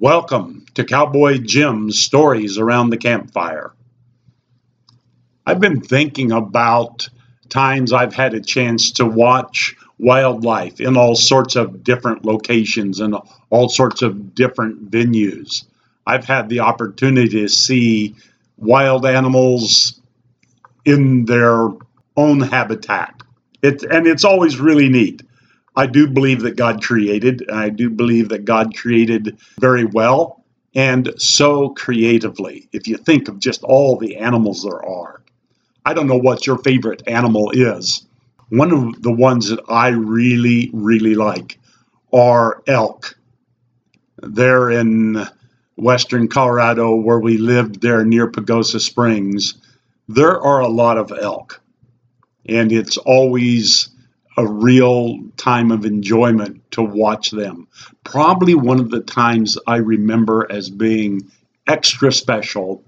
Welcome to Cowboy Jim's Stories Around the Campfire. I've been thinking about times I've had a chance to watch wildlife in all sorts of different locations and all sorts of different venues. I've had the opportunity to see wild animals in their own habitat. It, and it's always really neat. I do believe that God created, I do believe that God created very well and so creatively. If you think of just all the animals there are, I don't know what your favorite animal is. One of the ones that I really, really like are elk. They're in western Colorado, where we lived there near Pagosa Springs. There are a lot of elk, and it's always a real time of enjoyment to watch them. Probably one of the times I remember as being extra special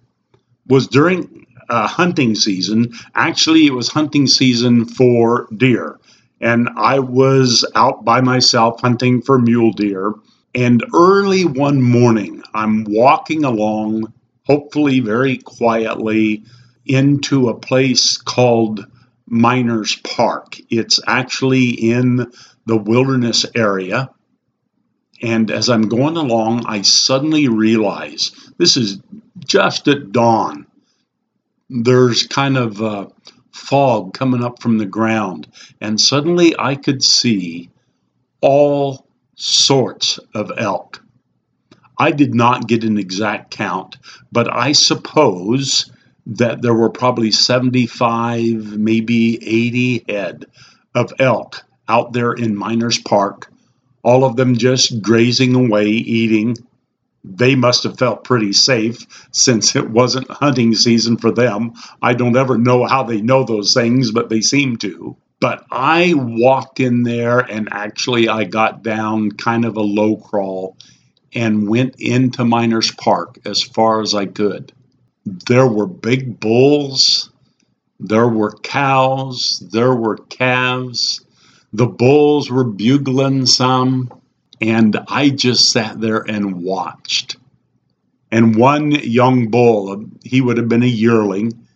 was during uh, hunting season. Actually, it was hunting season for deer. And I was out by myself hunting for mule deer. And early one morning, I'm walking along, hopefully very quietly, into a place called Miners Park. It's actually in the wilderness area. And as I'm going along, I suddenly realize this is just at dawn. There's kind of fog coming up from the ground, and suddenly I could see all sorts of elk. I did not get an exact count, but I suppose that there were probably 75, maybe 80 head of elk out there in Miners Park, all of them just grazing away, eating. They must have felt pretty safe since it wasn't hunting season for them. I don't ever know how they know those things, but they seem to. But I walked in there and actually I got down kind of a low crawl and went into Miners Park as far as I could there were big bulls, there were cows, there were calves. The bulls were bugling some, and I just sat there and watched. And one young bull, he would have been a yearling,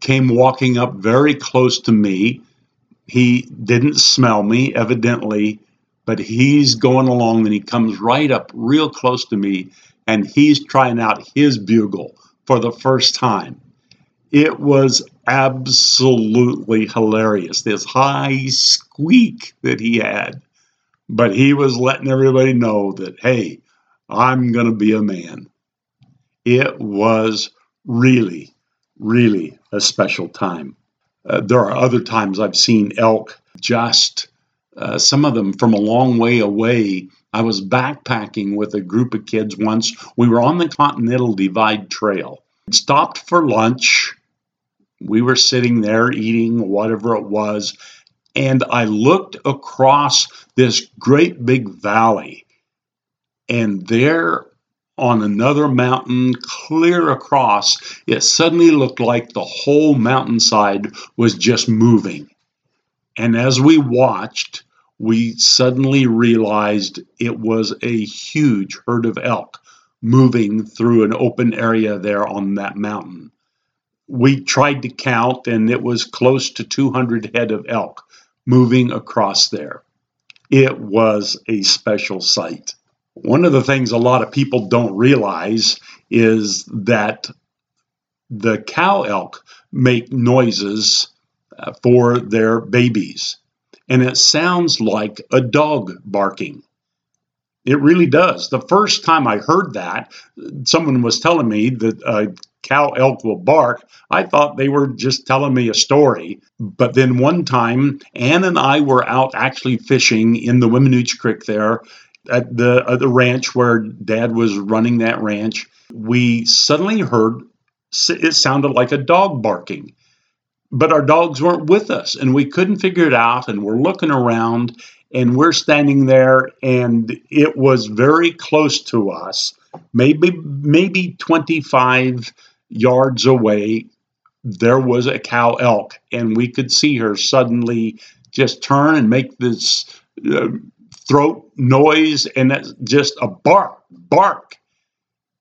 came walking up very close to me. He didn't smell me, evidently, but he's going along and he comes right up real close to me and he's trying out his bugle for the first time. It was absolutely hilarious. This high squeak that he had. But he was letting everybody know that, hey, I'm going to be a man. It was really, really a special time. Uh, there are other times I've seen elk just, uh, some of them from a long way away I was backpacking with a group of kids once. We were on the Continental Divide Trail. Stopped for lunch. We were sitting there eating whatever it was. And I looked across this great big valley. And there on another mountain, clear across, it suddenly looked like the whole mountainside was just moving. And as we watched, we suddenly realized it was a huge herd of elk moving through an open area there on that mountain. We tried to count, and it was close to 200 head of elk moving across there. It was a special sight. One of the things a lot of people don't realize is that the cow elk make noises uh, for their babies and it sounds like a dog barking. It really does. The first time I heard that, someone was telling me that a cow elk will bark. I thought they were just telling me a story. But then one time, Ann and I were out actually fishing in the Weminuche Creek there at the, at the ranch where Dad was running that ranch. We suddenly heard it sounded like a dog barking but our dogs weren't with us and we couldn't figure it out and we're looking around and we're standing there and it was very close to us maybe maybe 25 yards away there was a cow elk and we could see her suddenly just turn and make this uh, throat noise and that's just a bark bark.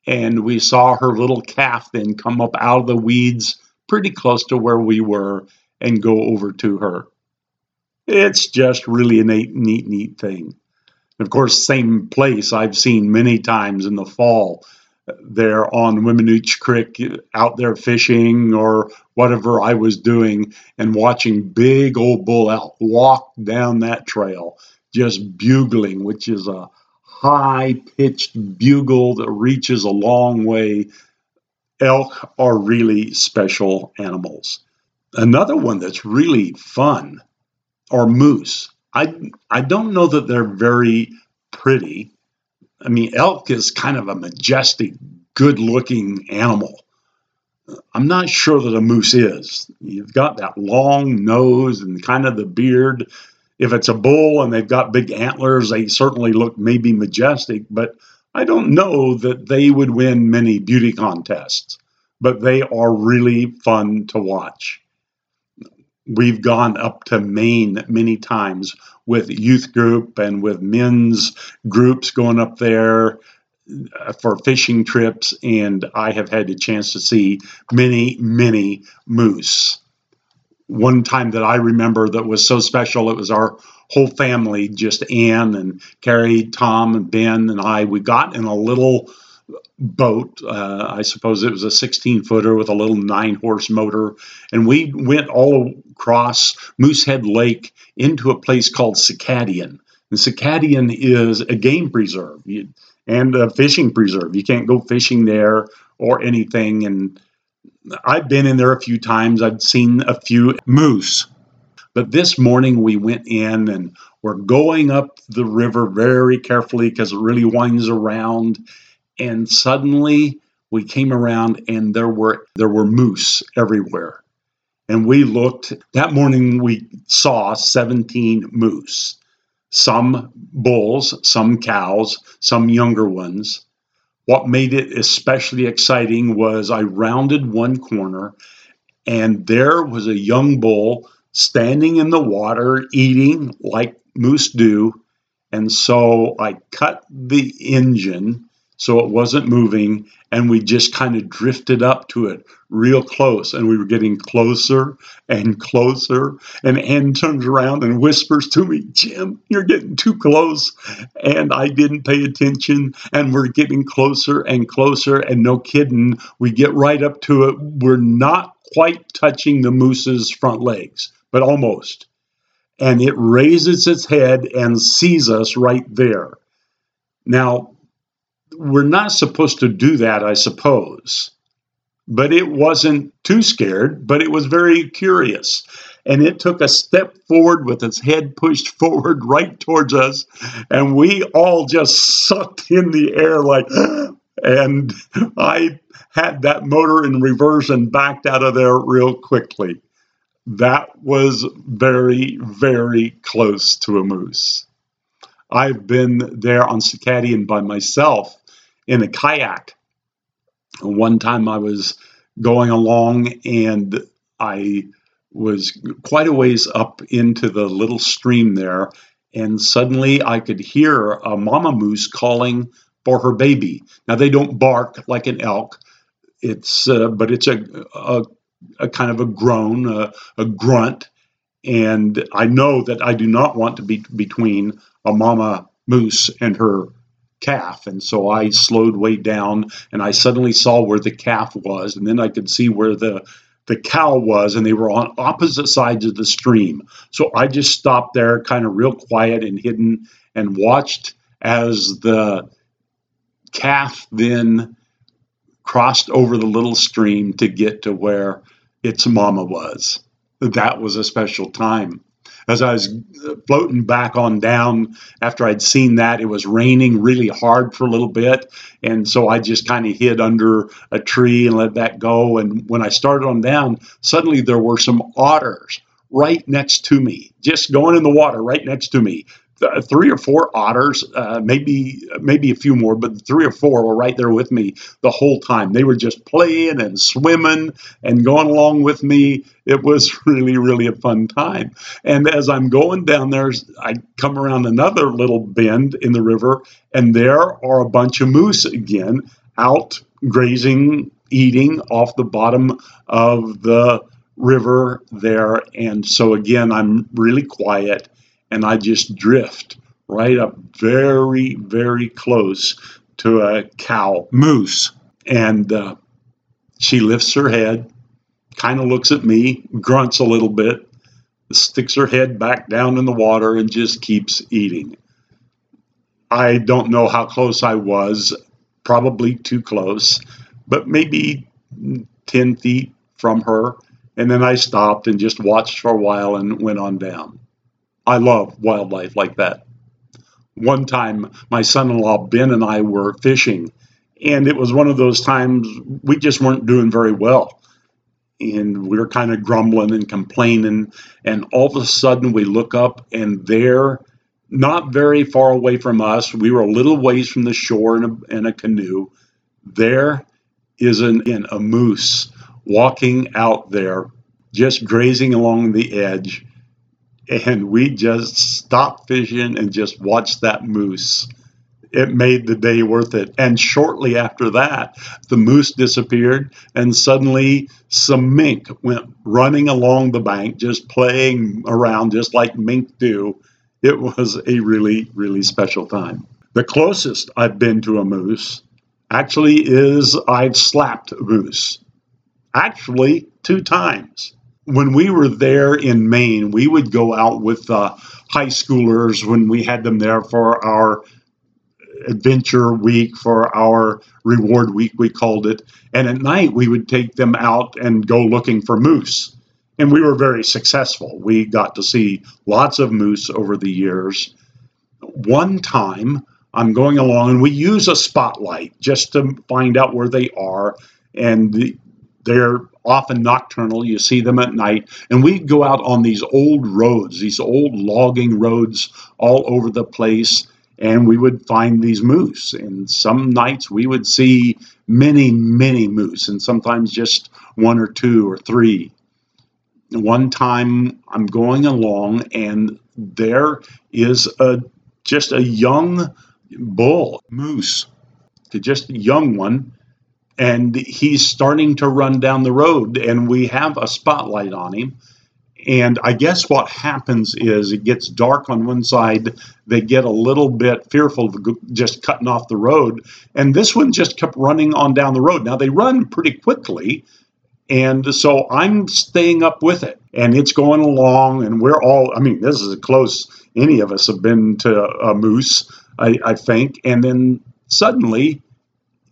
And we saw her little calf then come up out of the weeds pretty close to where we were and go over to her. It's just really a neat, neat, neat thing. Of course, same place I've seen many times in the fall there on Weminuche Creek out there fishing or whatever I was doing and watching big old bull elk walk down that trail, just bugling, which is a high pitched bugle that reaches a long way. Elk are really special animals. Another one that's really fun are moose. I, I don't know that they're very pretty. I mean, elk is kind of a majestic, good looking animal. I'm not sure that a moose is. You've got that long nose and kind of the beard. If it's a bull and they've got big antlers, they certainly look maybe majestic, but I don't know that they would win many beauty contests. But they are really fun to watch. We've gone up to Maine many times with youth group and with men's groups going up there uh, for fishing trips, and I have had a chance to see many, many moose. One time that I remember that was so special, it was our whole family, just Ann and Carrie, Tom, and Ben, and I. We got in a little boat. Uh, I suppose it was a 16 footer with a little nine horse motor. And we went all across Moosehead Lake into a place called Socatean. And Socatean is a game preserve and a fishing preserve. You can't go fishing there or anything. And I've been in there a few times, I've seen a few moose. But this morning we went in and we're going up the river very carefully because it really winds around. And suddenly we came around and there were there were moose everywhere. And we looked that morning we saw 17 moose. Some bulls some cows some younger ones. What made it especially exciting was i rounded one corner and there was a young bull standing in the water eating like moose do. And so i cut the engine so it wasn't moving and we just kind of drifted up to it real close and we were getting closer and closer and Ann turns around and whispers to me Jim you're getting too close. And I didn't pay attention and we're getting closer and closer and no kidding we get right up to it. We're not quite touching the moose's front legs but almost and it raises its head and sees us right there now we're not supposed to do that, I suppose. But it wasn't too scared, but it was very curious. And it took a step forward with its head pushed forward right towards us. And we all just sucked in the air like, and I had that motor in reverse and backed out of there real quickly. That was very, very close to a moose. I've been there on Socatean by myself in a kayak. One time I was going along and I was quite a ways up into the little stream there, and suddenly I could hear a mama moose calling for her baby. Now they don't bark like an elk, it's uh, but it's a, a, a kind of a groan, a, a grunt, and I know that I do not want to be between a mama moose and her calf. And so I slowed way down and I suddenly saw where the calf was. And then I could see where the the cow was, and they were on opposite sides of the stream. So I just stopped there, kind of real quiet and hidden, and watched as the calf then crossed over the little stream to get to where its mama was. That was a special time as I was floating back on down after I'd seen that, it was raining really hard for a little bit. And so I just kind of hid under a tree and let that go. And when I started on down, suddenly there were some otters right next to me, just going in the water right next to me three or four otters, uh, maybe maybe a few more, but three or four were right there with me the whole time. They were just playing and swimming and going along with me. It was really really a fun time. And as I'm going down there, I come around another little bend in the river, and there are a bunch of moose again out grazing, eating off the bottom of the river there. And so, again, I'm really quiet and I just drift right up very, very close to a cow moose. And uh, she lifts her head, kind of looks at me, grunts a little bit, sticks her head back down in the water, and just keeps eating. I don't know how close I was, probably too close, but maybe 10 feet from her. And then I stopped and just watched for a while and went on down. I love wildlife like that. One time, my son in law Ben and I were fishing, and it was one of those times we just weren't doing very well. And we were kind of grumbling and complaining. And all of a sudden, we look up, and there, not very far away from us, we were a little ways from the shore in a, in a canoe. There is an, in a moose walking out there, just grazing along the edge and we just stopped fishing and just watched that moose. It made the day worth it. And shortly after that, the moose disappeared, and suddenly some mink went running along the bank, just playing around, just like mink do. It was a really, really special time. The closest I've been to a moose actually is I've slapped a moose. Actually, two times when we were there in Maine, we would go out with uh, high schoolers when we had them there for our adventure week, for our reward week, we called it. And at night, we would take them out and go looking for moose. And we were very successful. We got to see lots of moose over the years. One time, I'm going along and we use a spotlight just to find out where they are. And the, they're often nocturnal. You see them at night. And we'd go out on these old roads, these old logging roads all over the place, and we would find these moose. And some nights we would see many, many moose, and sometimes just one or two or three. One time I'm going along, and there is a just a young bull moose, just a young one and he's starting to run down the road and we have a spotlight on him. And i guess what happens is it gets dark on one side they get a little bit fearful of just cutting off the road and this one just kept running on down the road. Now they run pretty quickly and so i'm staying up with it and it's going along and we're all i mean this is close any of us have been to a moose i, I think and then suddenly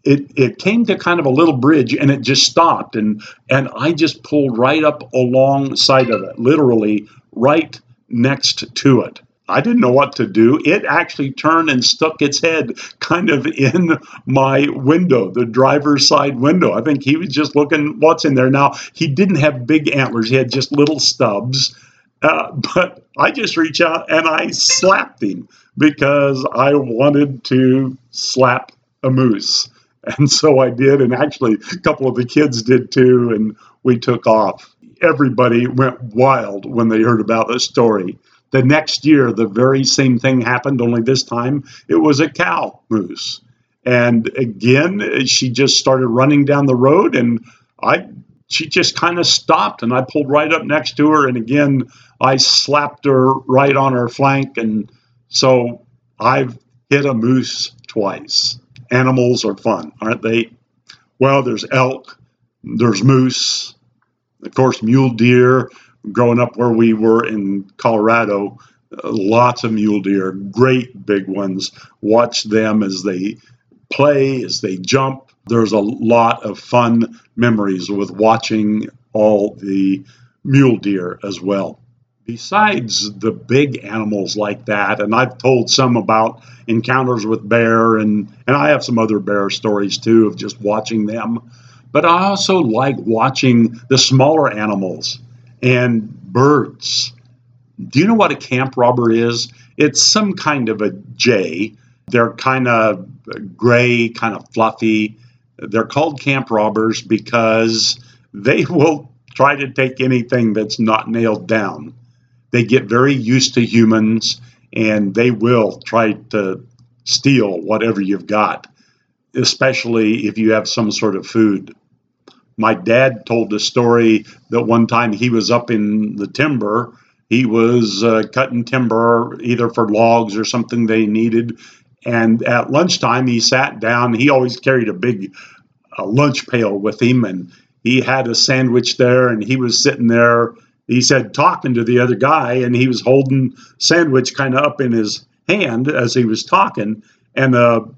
it it came to kind of a little bridge and it just stopped and and I just pulled right up alongside of it, literally right next to it. I didn't know what to do. It actually turned and stuck its head kind of in my window, the driver's side window. I think he was just looking what's in there. Now, he didn't have big antlers, he had just little stubs. Uh, but I just reached out and I slapped him because I wanted to slap a moose. And so I did, and actually a couple of the kids did too, and we took off. Everybody went wild when they heard about the story. The next year, the very same thing happened, only this time it was a cow moose. And again, she just started running down the road, and I she just kind of stopped, and I pulled right up next to her, and again, I slapped her right on her flank, and so I've hit a moose twice animals are fun, aren't they? Well, there's elk, there's moose, of course, mule deer. Growing up where we were in Colorado, lots of mule deer, great big ones. Watch them as they play, as they jump. There's a lot of fun memories with watching all the mule deer as well besides the big animals like that, and I've told some about encounters with bear, and, and I have some other bear stories too of just watching them. But I also like watching the smaller animals and birds. Do you know what a camp robber is? It's some kind of a jay. They're kind of gray, kind of fluffy. They're called camp robbers because they will try to take anything that's not nailed down they get very used to humans and they will try to steal whatever you've got. especially if you have some sort of food. My dad told a story that one time he was up in the timber. He was uh, cutting timber either for logs or something they needed. And at lunchtime, he sat down. He always carried a big uh, lunch pail with him, and he had a sandwich there, and he was sitting there. He said talking to the other guy, and he was holding sandwich kind of up in his hand as he was talking, and the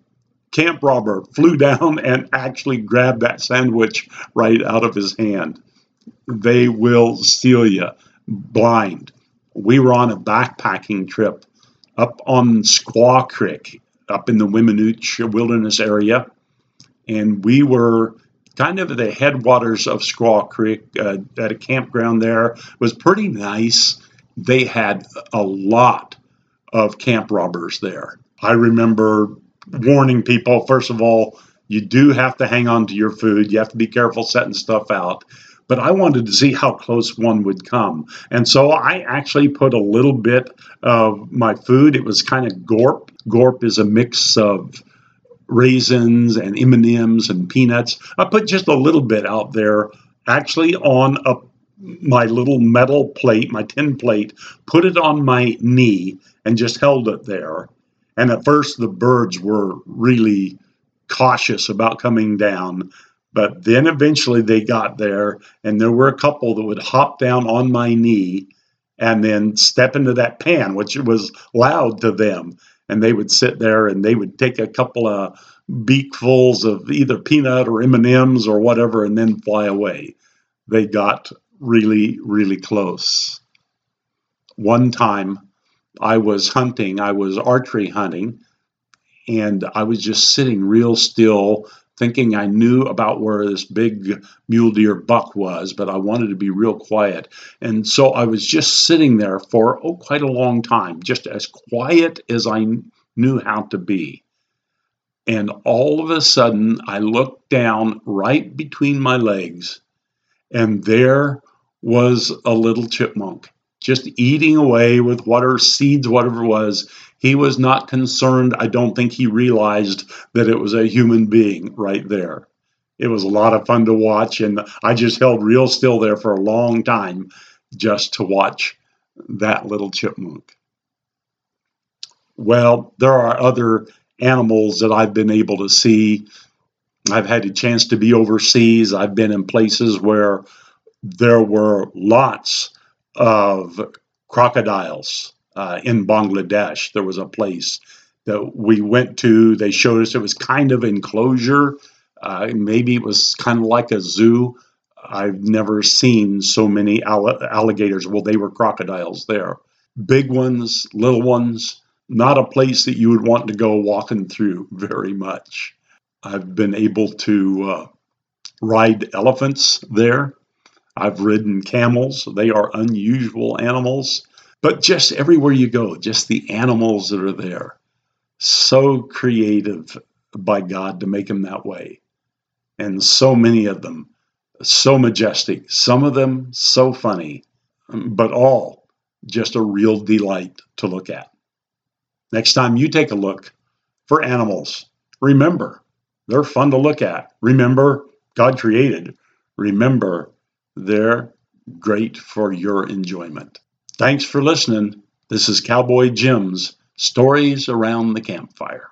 camp robber flew down and actually grabbed that sandwich right out of his hand. They will steal you blind. We were on a backpacking trip up on Squaw Creek, up in the Weminuche Wilderness area, and we were kind of the headwaters of Squaw Creek uh, at a campground there. It was pretty nice. They had a lot of camp robbers there. I remember warning people first of all, you do have to hang on to your food. You have to be careful setting stuff out. But I wanted to see how close one would come. And so I actually put a little bit of my food. It was kind of gorp. Gorp is a mix of raisins and M&Ms and peanuts. I put just a little bit out there actually on a my little metal plate, my tin plate, put it on my knee and just held it there. And at first, the birds were really cautious about coming down. But then eventually they got there, and there were a couple that would hop down on my knee and then step into that pan, which was loud to them. And they would sit there and they would take a couple of beakfuls of either peanut or M&Ms or whatever and then fly away. They got really, really close. One time I was hunting, I was archery hunting, and I was just sitting real still, thinking I knew about where this big mule deer buck was, but I wanted to be real quiet. And so I was just sitting there for oh, quite a long time, just as quiet as I knew how to be. And all of a sudden, I looked down right between my legs, and there was a little chipmunk just eating away with whatever seeds, whatever it was. He was not concerned. I don't think he realized that it was a human being right there. It was a lot of fun to watch, and I just held real still there for a long time just to watch that little chipmunk. Well, there are other animals that I've been able to see. I've had a chance to be overseas. I've been in places where there were lots of crocodiles uh, in Bangladesh. There was a place that we went to. They showed us it was kind of enclosure. Uh, maybe it was kind of like a zoo. I've never seen so many all- alligators. Well, they were crocodiles there. Big ones, little ones, not a place that you would want to go walking through very much. I've been able to uh, ride elephants there. I've ridden camels. They are unusual animals, but just everywhere you go, just the animals that are there. So creative by God to make them that way. And so many of them, so majestic. Some of them so funny, um, but all just a real delight to look at. Next time you take a look for animals, remember they're fun to look at. Remember God created. Remember they're great for your enjoyment. Thanks for listening. This is Cowboy Jim's Stories Around the Campfire.